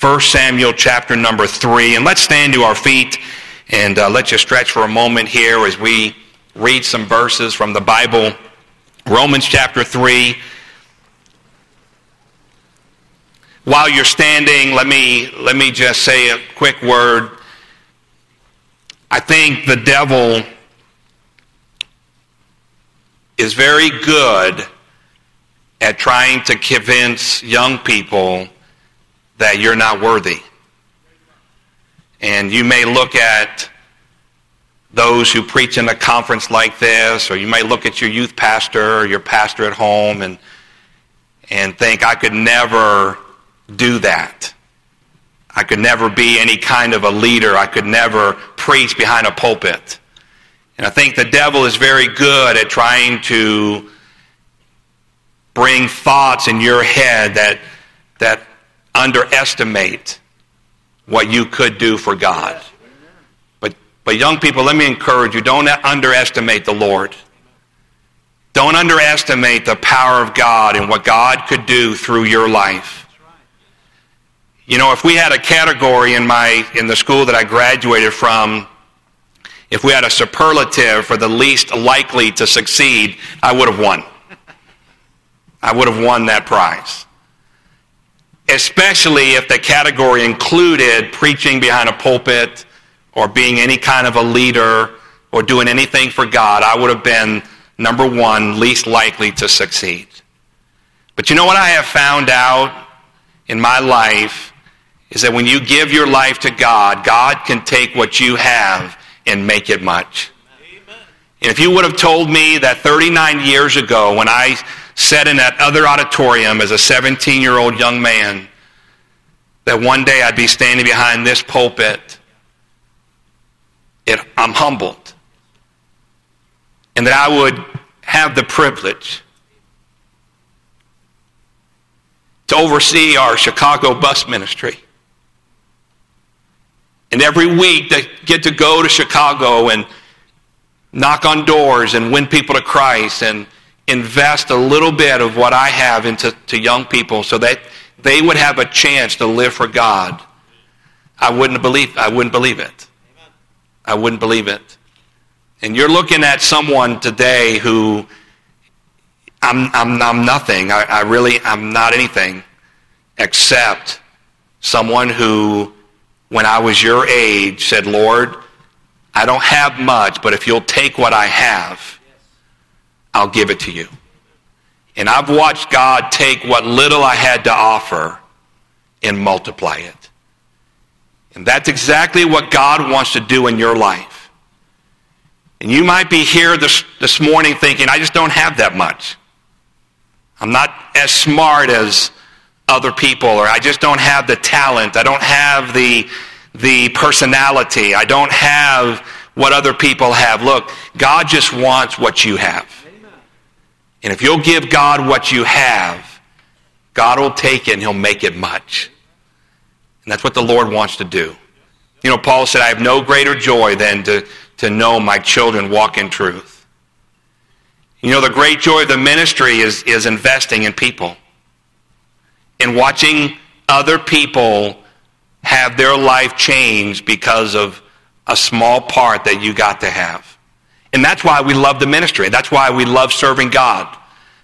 1 Samuel chapter number 3. And let's stand to our feet and uh, let's just stretch for a moment here as we read some verses from the Bible. Romans chapter 3. While you're standing, let me, let me just say a quick word. I think the devil is very good at trying to convince young people that you're not worthy. And you may look at those who preach in a conference like this, or you may look at your youth pastor or your pastor at home and, and think, I could never do that. I could never be any kind of a leader. I could never preach behind a pulpit. And I think the devil is very good at trying to bring thoughts in your head that, that underestimate what you could do for God. But, but young people, let me encourage you, don't underestimate the Lord. Don't underestimate the power of God and what God could do through your life. You know, if we had a category in my in the school that I graduated from, if we had a superlative for the least likely to succeed, I would have won. I would have won that prize. Especially if the category included preaching behind a pulpit or being any kind of a leader or doing anything for God, I would have been number one, least likely to succeed. But you know what I have found out in my life is that when you give your life to God, God can take what you have and make it much. And if you would have told me that 39 years ago when I said in that other auditorium as a 17 year old young man that one day I'd be standing behind this pulpit. It, I'm humbled. And that I would have the privilege to oversee our Chicago bus ministry. And every week they get to go to Chicago and knock on doors and win people to Christ and invest a little bit of what I have into to young people so that they would have a chance to live for God, I wouldn't believe I wouldn't believe it. I wouldn't believe it. And you're looking at someone today who I'm, I'm, I'm nothing. I, I really, I'm not anything except someone who, when I was your age, said, Lord, I don't have much, but if you'll take what I have I'll give it to you. And I've watched God take what little I had to offer and multiply it. And that's exactly what God wants to do in your life. And you might be here this, this morning thinking, I just don't have that much. I'm not as smart as other people, or I just don't have the talent. I don't have the, the personality. I don't have what other people have. Look, God just wants what you have. And if you'll give God what you have, God will take it and he'll make it much. And that's what the Lord wants to do. You know, Paul said, I have no greater joy than to, to know my children walk in truth. You know, the great joy of the ministry is, is investing in people and watching other people have their life changed because of a small part that you got to have. And that's why we love the ministry. That's why we love serving God.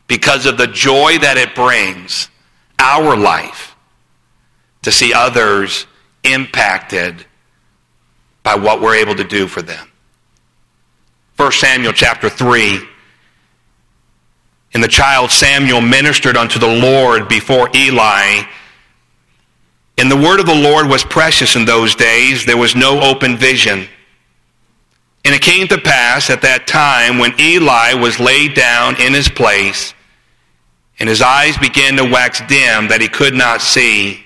Because of the joy that it brings our life to see others impacted by what we're able to do for them. 1 Samuel chapter 3. And the child Samuel ministered unto the Lord before Eli. And the word of the Lord was precious in those days. There was no open vision. And it came to pass at that time when Eli was laid down in his place, and his eyes began to wax dim that he could not see,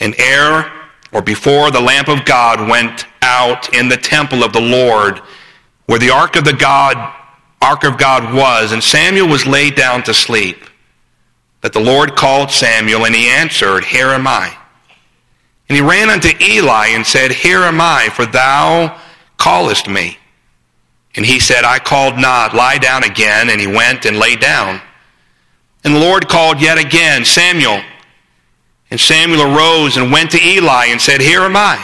and ere or before the lamp of God went out in the temple of the Lord, where the ark of the God, ark of God was, and Samuel was laid down to sleep, that the Lord called Samuel, and he answered, Here am I. And he ran unto Eli and said, Here am I, for thou callest me? And he said, I called not. Lie down again. And he went and lay down. And the Lord called yet again, Samuel. And Samuel arose and went to Eli and said, Here am I,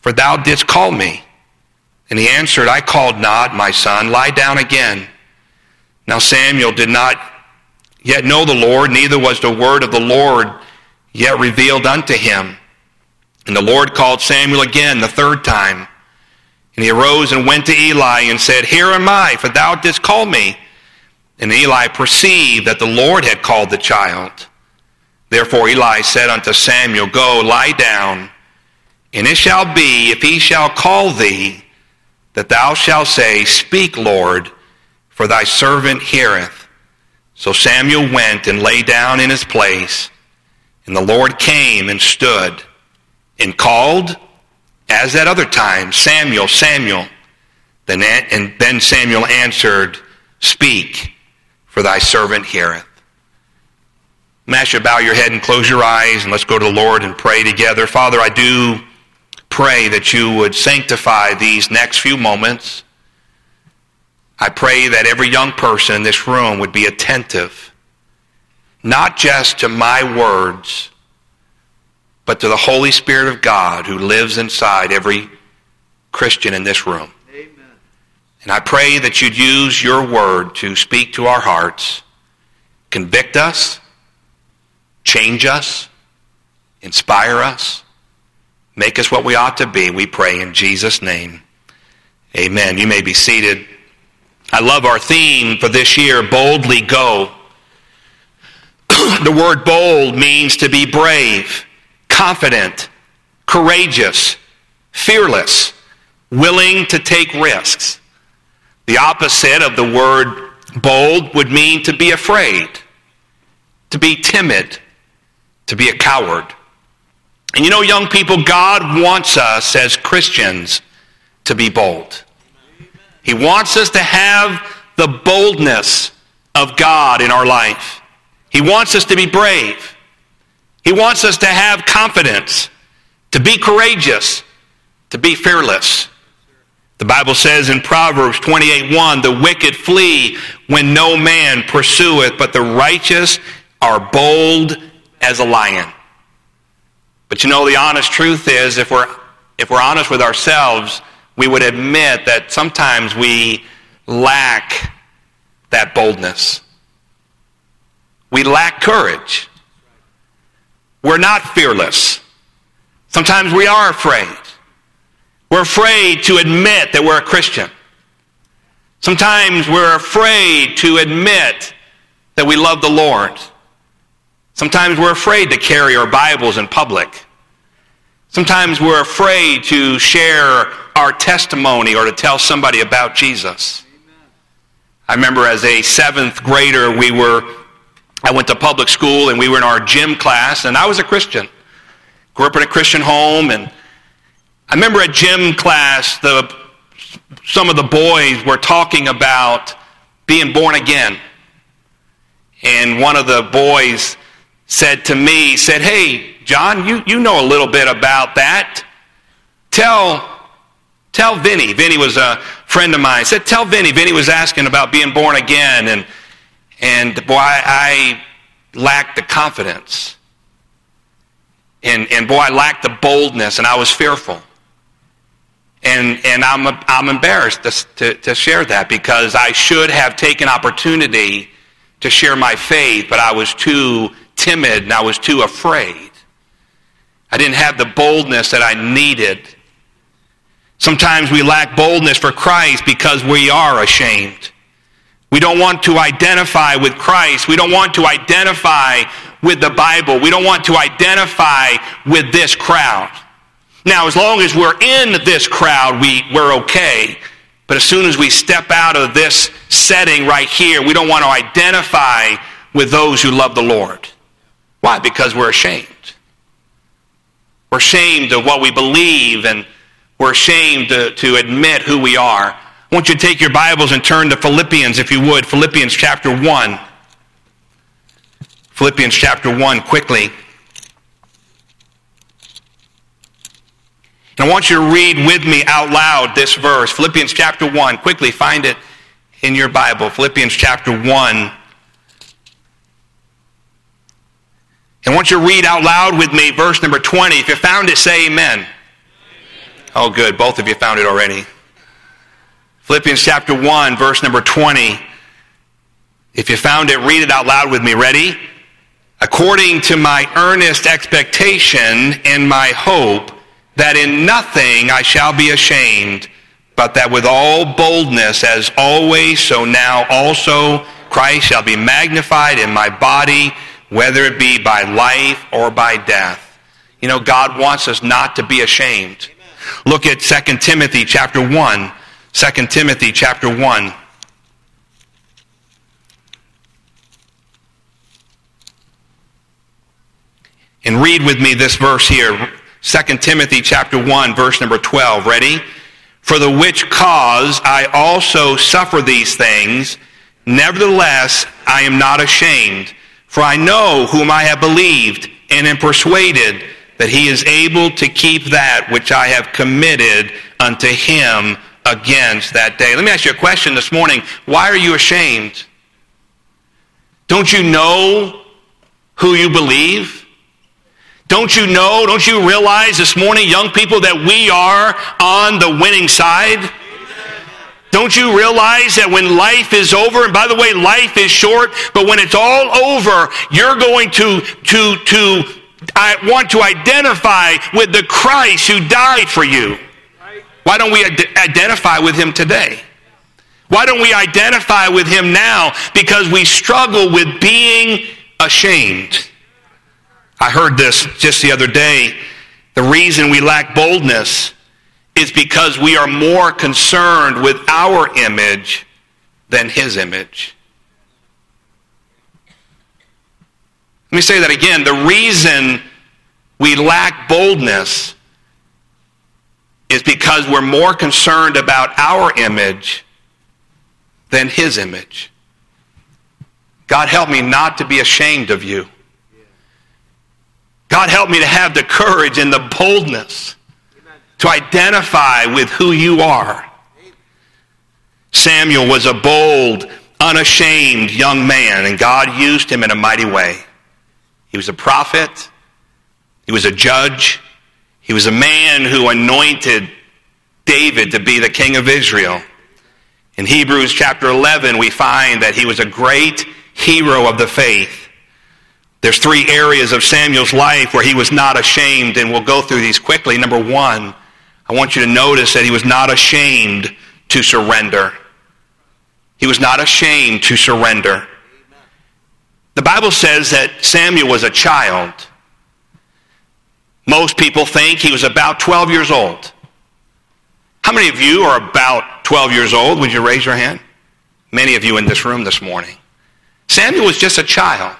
for thou didst call me. And he answered, I called not, my son. Lie down again. Now Samuel did not yet know the Lord, neither was the word of the Lord yet revealed unto him. And the Lord called Samuel again the third time. And he arose and went to Eli and said, Here am I, for thou didst call me. And Eli perceived that the Lord had called the child. Therefore Eli said unto Samuel, Go, lie down, and it shall be, if he shall call thee, that thou shalt say, Speak, Lord, for thy servant heareth. So Samuel went and lay down in his place, and the Lord came and stood and called, as at other times, Samuel, Samuel. Then, and then Samuel answered, Speak, for thy servant heareth. Master, bow your head and close your eyes, and let's go to the Lord and pray together. Father, I do pray that you would sanctify these next few moments. I pray that every young person in this room would be attentive, not just to my words, but to the Holy Spirit of God who lives inside every Christian in this room. Amen. And I pray that you'd use your word to speak to our hearts, convict us, change us, inspire us, make us what we ought to be. We pray in Jesus' name. Amen. You may be seated. I love our theme for this year, Boldly Go. the word bold means to be brave, confident, courageous, fearless, willing to take risks. The opposite of the word bold would mean to be afraid, to be timid, to be a coward. And you know, young people, God wants us as Christians to be bold. He wants us to have the boldness of God in our life. He wants us to be brave. He wants us to have confidence, to be courageous, to be fearless. The Bible says in Proverbs 28:1, "The wicked flee when no man pursueth, but the righteous are bold as a lion. But you know, the honest truth is, if we're, if we're honest with ourselves, we would admit that sometimes we lack that boldness. We lack courage. We're not fearless. Sometimes we are afraid. We're afraid to admit that we're a Christian. Sometimes we're afraid to admit that we love the Lord. Sometimes we're afraid to carry our Bibles in public. Sometimes we're afraid to share our testimony or to tell somebody about Jesus. I remember as a seventh grader, we were, I went to public school and we were in our gym class, and I was a Christian. Grew up in a Christian home, and I remember at gym class, the, some of the boys were talking about being born again. And one of the boys said to me, said, Hey, John, you, you know a little bit about that. Tell, tell Vinny. Vinny was a friend of mine. said, Tell Vinny. Vinny was asking about being born again. And, and boy, I, lacked the confidence. And, and boy, I lacked the boldness, and I was fearful. And, and I'm, I'm embarrassed to, to, to share that because I should have taken opportunity to share my faith, but I was too timid and I was too afraid. I didn't have the boldness that I needed. Sometimes we lack boldness for Christ because we are ashamed. We don't want to identify with Christ. We don't want to identify with the Bible. We don't want to identify with this crowd. Now, as long as we're in this crowd, we, we're okay. But as soon as we step out of this setting right here, we don't want to identify with those who love the Lord. Why? Because we're ashamed. We're ashamed of what we believe and we're ashamed to, to admit who we are. I want you to take your Bibles and turn to Philippians, if you would. Philippians chapter 1. Philippians chapter 1, quickly. And I want you to read with me out loud this verse. Philippians chapter 1. Quickly find it in your Bible. Philippians chapter 1. And I want you to read out loud with me verse number 20. If you found it, say amen. amen. Oh, good. Both of you found it already. Philippians chapter 1, verse number 20. If you found it, read it out loud with me. Ready? According to my earnest expectation and my hope that in nothing I shall be ashamed, but that with all boldness, as always, so now also Christ shall be magnified in my body whether it be by life or by death. You know, God wants us not to be ashamed. Look at 2 Timothy chapter 1. 2 Timothy chapter 1. And read with me this verse here. 2 Timothy chapter 1, verse number 12. Ready? For the which cause I also suffer these things. Nevertheless, I am not ashamed for I know whom I have believed and am persuaded that he is able to keep that which I have committed unto him against that day. Let me ask you a question this morning. Why are you ashamed? Don't you know who you believe? Don't you know, don't you realize this morning, young people, that we are on the winning side? Don't you realize that when life is over, and by the way, life is short, but when it's all over, you're going to, to, to I want to identify with the Christ who died for you. Why don't we identify with him today? Why don't we identify with him now? Because we struggle with being ashamed. I heard this just the other day. The reason we lack boldness is because we are more concerned with our image than his image. Let me say that again. The reason we lack boldness is because we're more concerned about our image than his image. God help me not to be ashamed of you. God help me to have the courage and the boldness to identify with who you are. Samuel was a bold, unashamed young man, and God used him in a mighty way. He was a prophet. He was a judge. He was a man who anointed David to be the king of Israel. In Hebrews chapter 11, we find that he was a great hero of the faith. There's three areas of Samuel's life where he was not ashamed, and we'll go through these quickly. Number one, I want you to notice that he was not ashamed to surrender. He was not ashamed to surrender. The Bible says that Samuel was a child. Most people think he was about 12 years old. How many of you are about 12 years old? Would you raise your hand? Many of you in this room this morning. Samuel was just a child.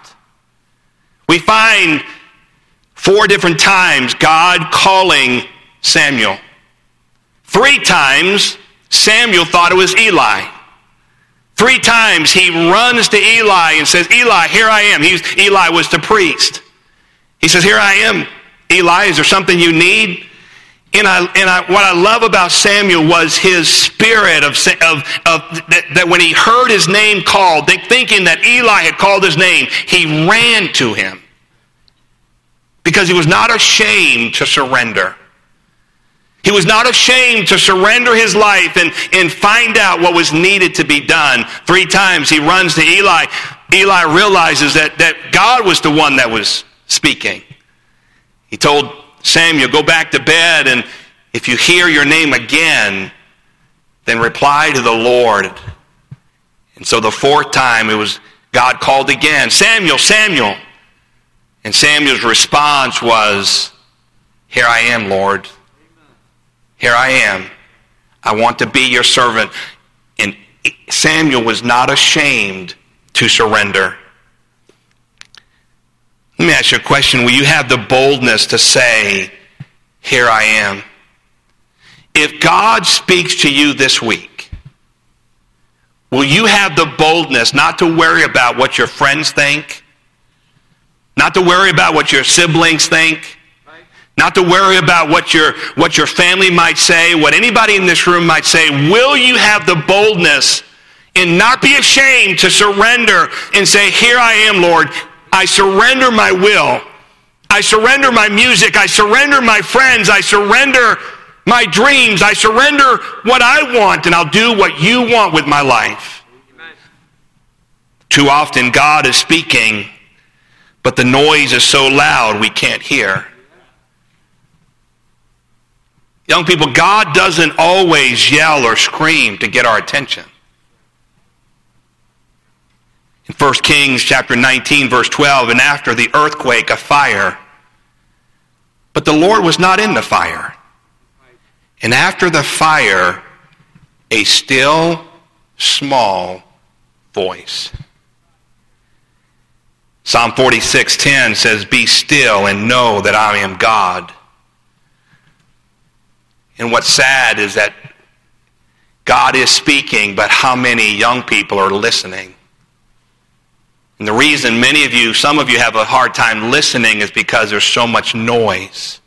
We find four different times God calling Samuel. Three times, Samuel thought it was Eli. Three times he runs to Eli and says, Eli, here I am. He's, Eli was the priest. He says, Here I am. Eli, is there something you need? And, I, and I, what I love about Samuel was his spirit of, of, of that, that, when he heard his name called, thinking that Eli had called his name, he ran to him because he was not ashamed to surrender. He was not ashamed to surrender his life and, and find out what was needed to be done. Three times he runs to Eli. Eli realizes that, that God was the one that was speaking. He told Samuel, Go back to bed, and if you hear your name again, then reply to the Lord. And so the fourth time it was God called again, Samuel, Samuel. And Samuel's response was, Here I am, Lord. Here I am. I want to be your servant. And Samuel was not ashamed to surrender. Let me ask you a question. Will you have the boldness to say, Here I am? If God speaks to you this week, will you have the boldness not to worry about what your friends think, not to worry about what your siblings think, not to worry about what your, what your family might say, what anybody in this room might say. Will you have the boldness and not be ashamed to surrender and say, Here I am, Lord. I surrender my will. I surrender my music. I surrender my friends. I surrender my dreams. I surrender what I want, and I'll do what you want with my life. Amen. Too often, God is speaking, but the noise is so loud we can't hear. Young people, God doesn't always yell or scream to get our attention. In 1 Kings chapter 19 verse 12, and after the earthquake, a fire. But the Lord was not in the fire. And after the fire, a still small voice. Psalm 46:10 says, "Be still and know that I am God." And what's sad is that God is speaking, but how many young people are listening? And the reason many of you, some of you have a hard time listening is because there's so much noise.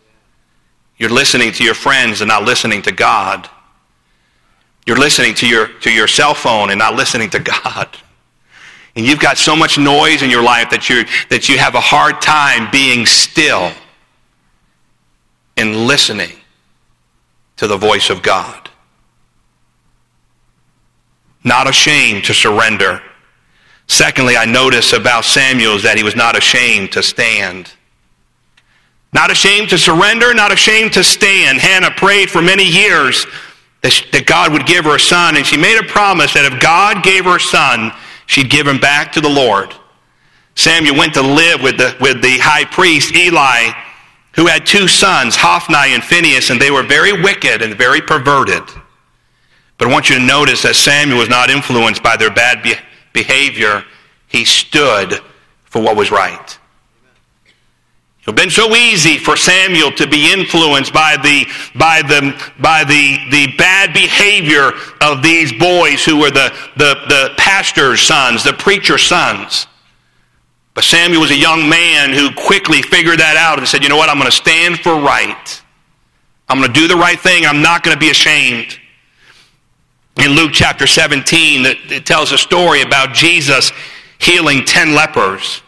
You're listening to your friends and not listening to God. You're listening to your, to your cell phone and not listening to God. And you've got so much noise in your life that, you that you have a hard time being still and listening to the voice of God. Not ashamed to surrender. Secondly, I notice about Samuel is that he was not ashamed to stand. Not ashamed to surrender, not ashamed to stand. Hannah prayed for many years that God would give her a son, and she made a promise that if God gave her a son, she'd give him back to the Lord. Samuel went to live with the, with the high priest Eli who had two sons, Hophni and Phinehas, and they were very wicked and very perverted. But I want you to notice that Samuel was not influenced by their bad be- behavior. He stood for what was right. It would have been so easy for Samuel to be influenced by the, by the, by the, the bad behavior of these boys who were the, the, the pastor's sons, the preacher's sons. But Samuel was a young man who quickly figured that out and said, you know what, I'm going to stand for right. I'm going to do the right thing. I'm not going to be ashamed. In Luke chapter 17, it tells a story about Jesus healing 10 lepers.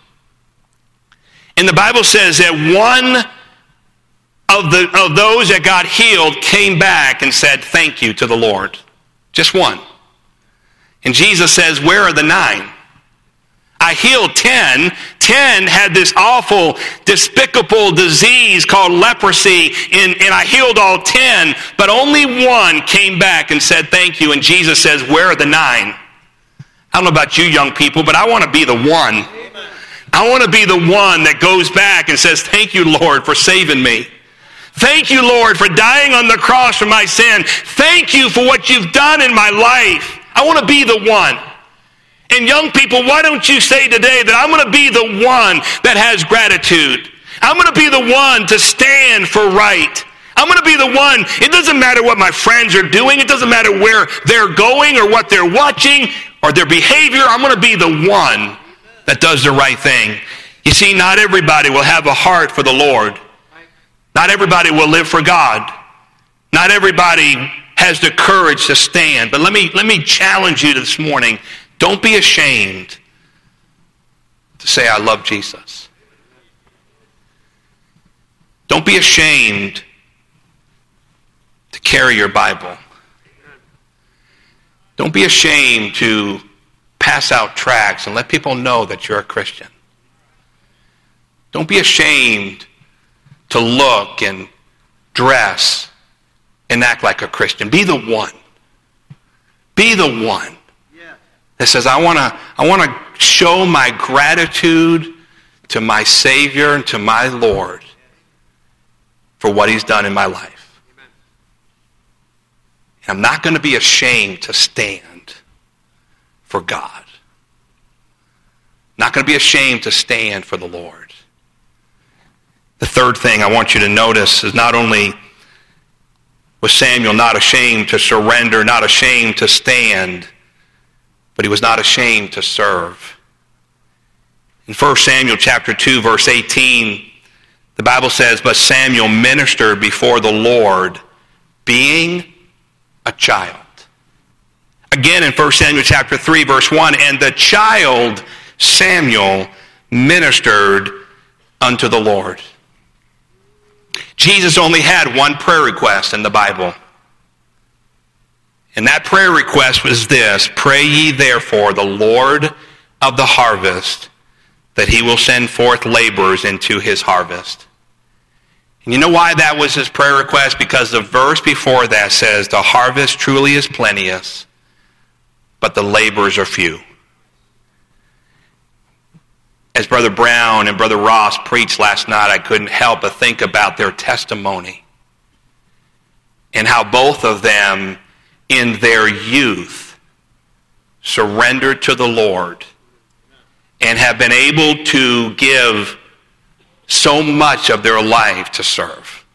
And the Bible says that one of, the, of those that got healed came back and said, Thank you to the Lord. Just one. And Jesus says, Where are the nine? I healed 10. 10 had this awful, despicable disease called leprosy, and, and I healed all 10, but only one came back and said, Thank you. And Jesus says, Where are the nine? I don't know about you young people, but I want to be the one. I want to be the one that goes back and says, Thank you, Lord, for saving me. Thank you, Lord, for dying on the cross for my sin. Thank you for what you've done in my life. I want to be the one. And young people, why don't you say today that I'm going to be the one that has gratitude? I'm going to be the one to stand for right. I'm going to be the one. It doesn't matter what my friends are doing. It doesn't matter where they're going or what they're watching or their behavior. I'm going to be the one that does the right thing. You see, not everybody will have a heart for the Lord. Not everybody will live for God. Not everybody has the courage to stand. But let me, let me challenge you this morning don't be ashamed to say, I love Jesus. Don't be ashamed to carry your Bible. Don't be ashamed to pass out tracts and let people know that you're a Christian. Don't be ashamed to look and dress and act like a Christian. Be the one. Be the one that says, I want to I want to show my gratitude to my Savior and to my Lord for what He's done in my life. And I'm not going to be ashamed to stand for God. Not going to be ashamed to stand for the Lord. The third thing I want you to notice is not only was Samuel not ashamed to surrender, not ashamed to stand, but he was not ashamed to serve. In 1 Samuel chapter 2 verse 18, the Bible says, "But Samuel ministered before the Lord, being a child." Again in 1 Samuel chapter 3 verse 1, "And the child Samuel ministered unto the Lord." Jesus only had one prayer request in the Bible. And that prayer request was this Pray ye therefore the Lord of the harvest that he will send forth laborers into his harvest. And you know why that was his prayer request? Because the verse before that says, The harvest truly is plenteous, but the laborers are few. As Brother Brown and Brother Ross preached last night, I couldn't help but think about their testimony and how both of them, in their youth, surrendered to the Lord and have been able to give so much of their life to serve.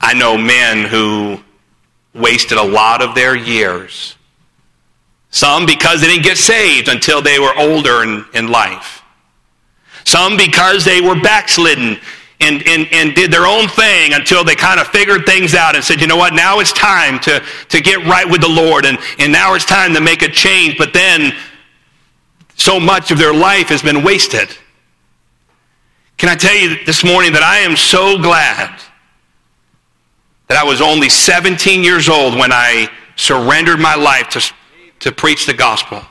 I know men who wasted a lot of their years some because they didn't get saved until they were older in, in life. Some because they were backslidden and, and, and did their own thing until they kind of figured things out and said, you know what, now it's time to, to get right with the Lord and, and now it's time to make a change. But then so much of their life has been wasted. Can I tell you this morning that I am so glad that I was only 17 years old when I surrendered my life to to preach the gospel.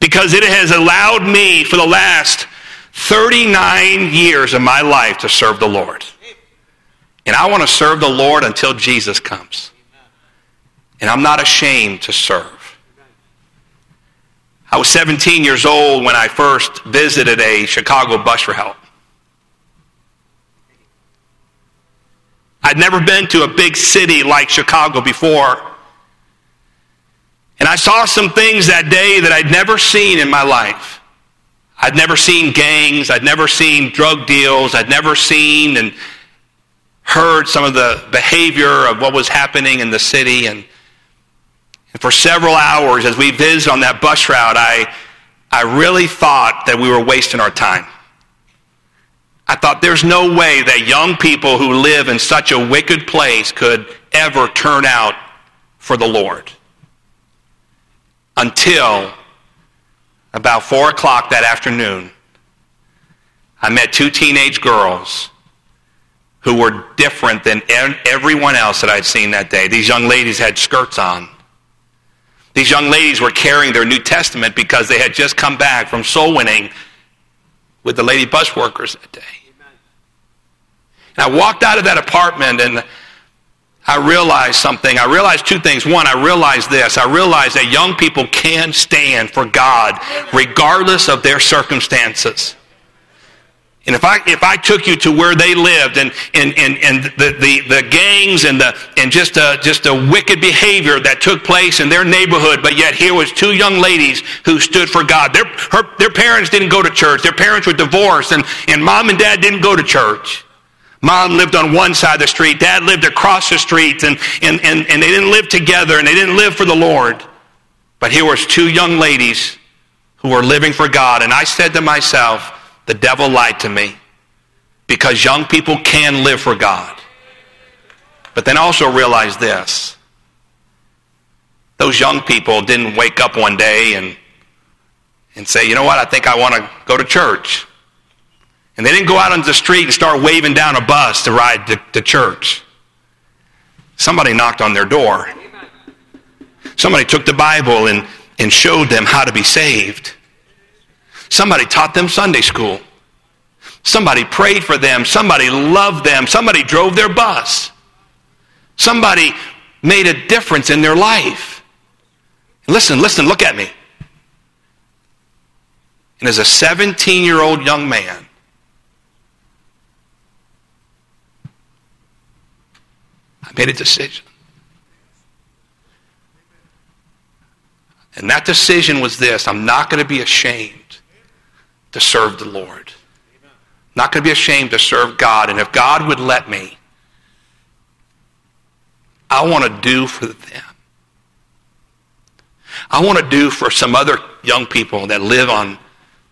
Because it has allowed me for the last 39 years of my life to serve the Lord. And I want to serve the Lord until Jesus comes. And I'm not ashamed to serve. I was 17 years old when I first visited a Chicago bus for help. I'd never been to a big city like Chicago before. And I saw some things that day that I'd never seen in my life. I'd never seen gangs. I'd never seen drug deals. I'd never seen and heard some of the behavior of what was happening in the city. And, and for several hours, as we visited on that bus route, I, I really thought that we were wasting our time. I thought there's no way that young people who live in such a wicked place could ever turn out for the Lord until about 4 o'clock that afternoon, I met two teenage girls who were different than everyone else that I'd seen that day. These young ladies had skirts on. These young ladies were carrying their New Testament because they had just come back from soul winning with the lady bus workers that day. And I walked out of that apartment and I realized something. I realized two things. One, I realized this. I realized that young people can stand for God regardless of their circumstances. And if I, if I took you to where they lived and, and, and, and the, the, the gangs and, the, and just, a, just a wicked behavior that took place in their neighborhood, but yet here was two young ladies who stood for God. Their, her, their parents didn't go to church. Their parents were divorced and, and mom and dad didn't go to church. Mom lived on one side of the street. Dad lived across the street. And, and, and, and they didn't live together and they didn't live for the Lord. But here was two young ladies who were living for God. And I said to myself, the devil lied to me. Because young people can live for God. But then also realize this. Those young people didn't wake up one day and, and say, you know what, I think I want to go to church. And they didn't go out on the street and start waving down a bus to ride to, to church. Somebody knocked on their door. Somebody took the Bible and, and showed them how to be saved. Somebody taught them Sunday school. Somebody prayed for them. Somebody loved them. Somebody drove their bus. Somebody made a difference in their life. Listen, listen, look at me. And as a 17 year old young man, made a decision. And that decision was this I'm not going to be ashamed to serve the Lord. Not going to be ashamed to serve God. And if God would let me, I want to do for them. I want to do for some other young people that live on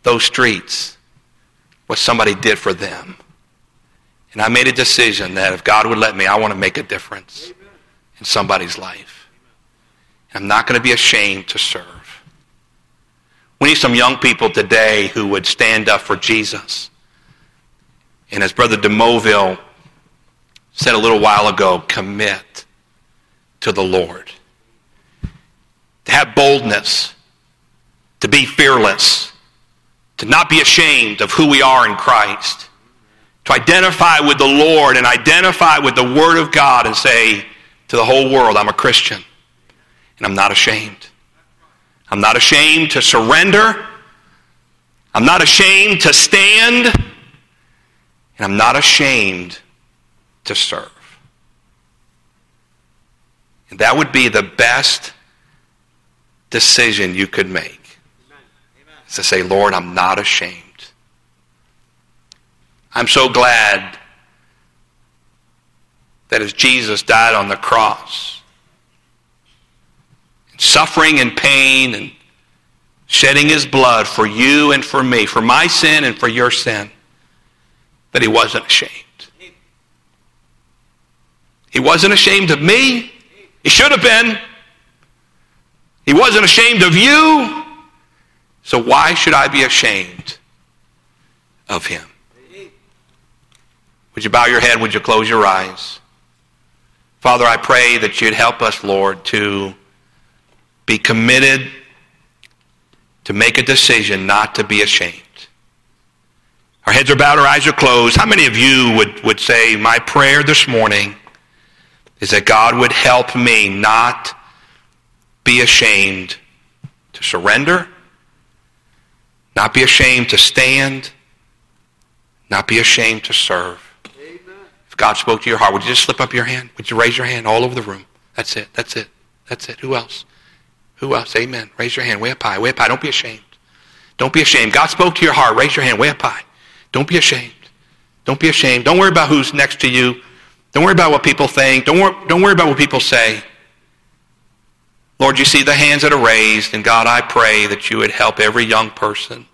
those streets what somebody did for them. And I made a decision that if God would let me, I want to make a difference in somebody's life. I'm not going to be ashamed to serve. We need some young people today who would stand up for Jesus. And as Brother DeMoville said a little while ago, commit to the Lord. To have boldness, to be fearless, to not be ashamed of who we are in Christ, to identify with the Lord and identify with the Word of God and say to the whole world, I'm a Christian and I'm not ashamed. I'm not ashamed to surrender. I'm not ashamed to stand. And I'm not ashamed to serve. And that would be the best decision you could make. Is to say, Lord, I'm not ashamed. I'm so glad that as Jesus died on the cross, suffering and pain and shedding his blood for you and for me, for my sin and for your sin, that he wasn't ashamed. He wasn't ashamed of me. He should have been. He wasn't ashamed of you. So why should I be ashamed of him? Would you bow your head? Would you close your eyes? Father, I pray that you'd help us, Lord, to be committed to make a decision not to be ashamed. Our heads are bowed, our eyes are closed. How many of you would, would say, My prayer this morning is that God would help me not be ashamed to surrender, not be ashamed to stand, not be ashamed to serve. God spoke to your heart, would you just slip up your hand? Would you raise your hand all over the room? That's it. That's it. That's it. Who else? Who else? Amen. Raise your hand way up high. Way up high. Don't be ashamed. Don't be ashamed. God spoke to your heart. Raise your hand way up high. Don't be ashamed. Don't be ashamed. Don't worry about who's next to you. Don't worry about what people think. Don't worry, don't worry about what people say. Lord, you see the hands that are raised, and God, I pray that you would help every young person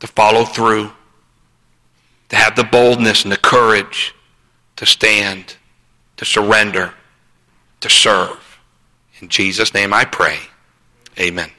to follow through, to have the boldness and the courage to stand, to surrender, to serve. In Jesus' name I pray. Amen.